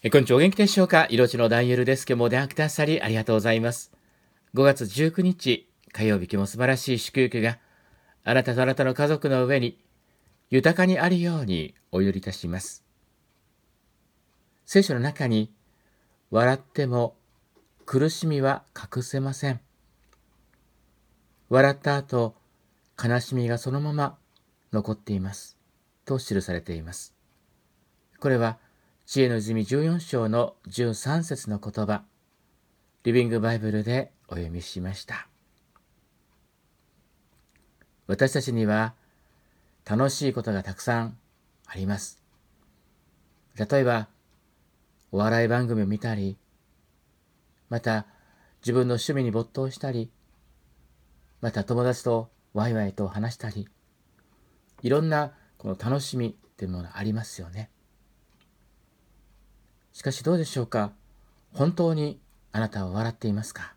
えこんにちは、お元気でしょうか？色地のダイエルです。今日もお電話くださりありがとうございます。5月19日、火曜日、今日も素晴らしい祝福があなたとあなたの家族の上に豊かにあるようにお祈りいたします。聖書の中に、笑っても苦しみは隠せません。笑った後、悲しみがそのまま残っています。と記されています。これは、知恵の泉14章の13節の言葉、リビングバイブルでお読みしました。私たちには楽しいことがたくさんあります。例えば、お笑い番組を見たり、また自分の趣味に没頭したり、また友達とワイワイと話したり、いろんなこの楽しみっていうものがありますよね。しかしどうでしょうか？本当にあなたは笑っていますか？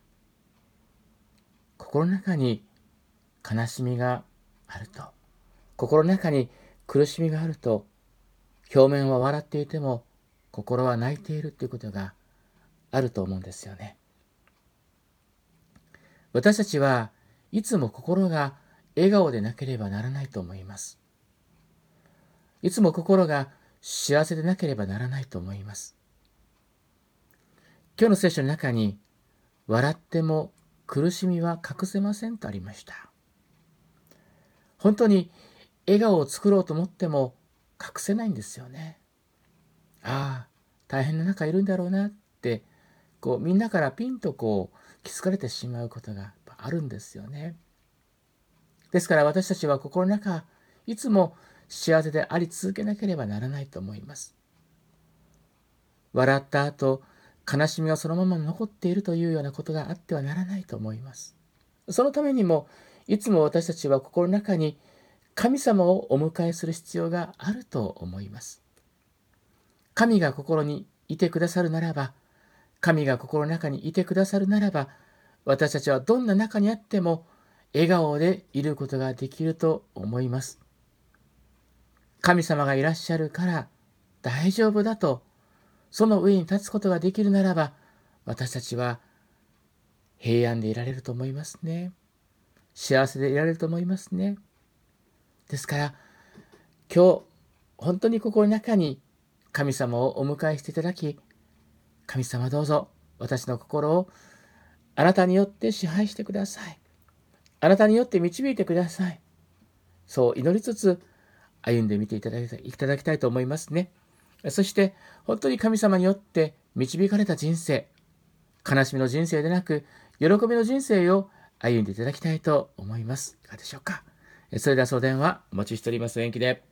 心の中に悲しみがあると、心の中に苦しみがあると、表面は笑っていても心は泣いているということがあると思うんですよね。私たちはいつも心が笑顔でなければならないと思います。いつも心が幸せでなければならないと思います。今日の聖書の中に、笑っても苦しみは隠せませんとありました。本当に笑顔を作ろうと思っても隠せないんですよね。ああ、大変な中いるんだろうなって、こうみんなからピンとこう気づかれてしまうことがあるんですよね。ですから私たちは心の中、いつも幸せであり続けなければならないと思います。笑った後、悲しみがそのまま残っているというようなことがあってはならないと思います。そのためにも、いつも私たちは心の中に神様をお迎えする必要があると思います。神が心にいてくださるならば、神が心の中にいてくださるならば、私たちはどんな中にあっても笑顔でいることができると思います。神様がいらっしゃるから大丈夫だと、その上に立つことができるならば、私たちは平安でいられると思いますね。幸せでいられると思いますね。ですから、今日、本当に心の中に神様をお迎えしていただき、神様どうぞ私の心をあなたによって支配してください。あなたによって導いてください。そう祈りつつ歩んでみていただきたいと思いますね。そして本当に神様によって導かれた人生、悲しみの人生でなく、喜びの人生を歩んでいただきたいと思います。いかがでしょうか？それではその電話お待ちしております。元気で。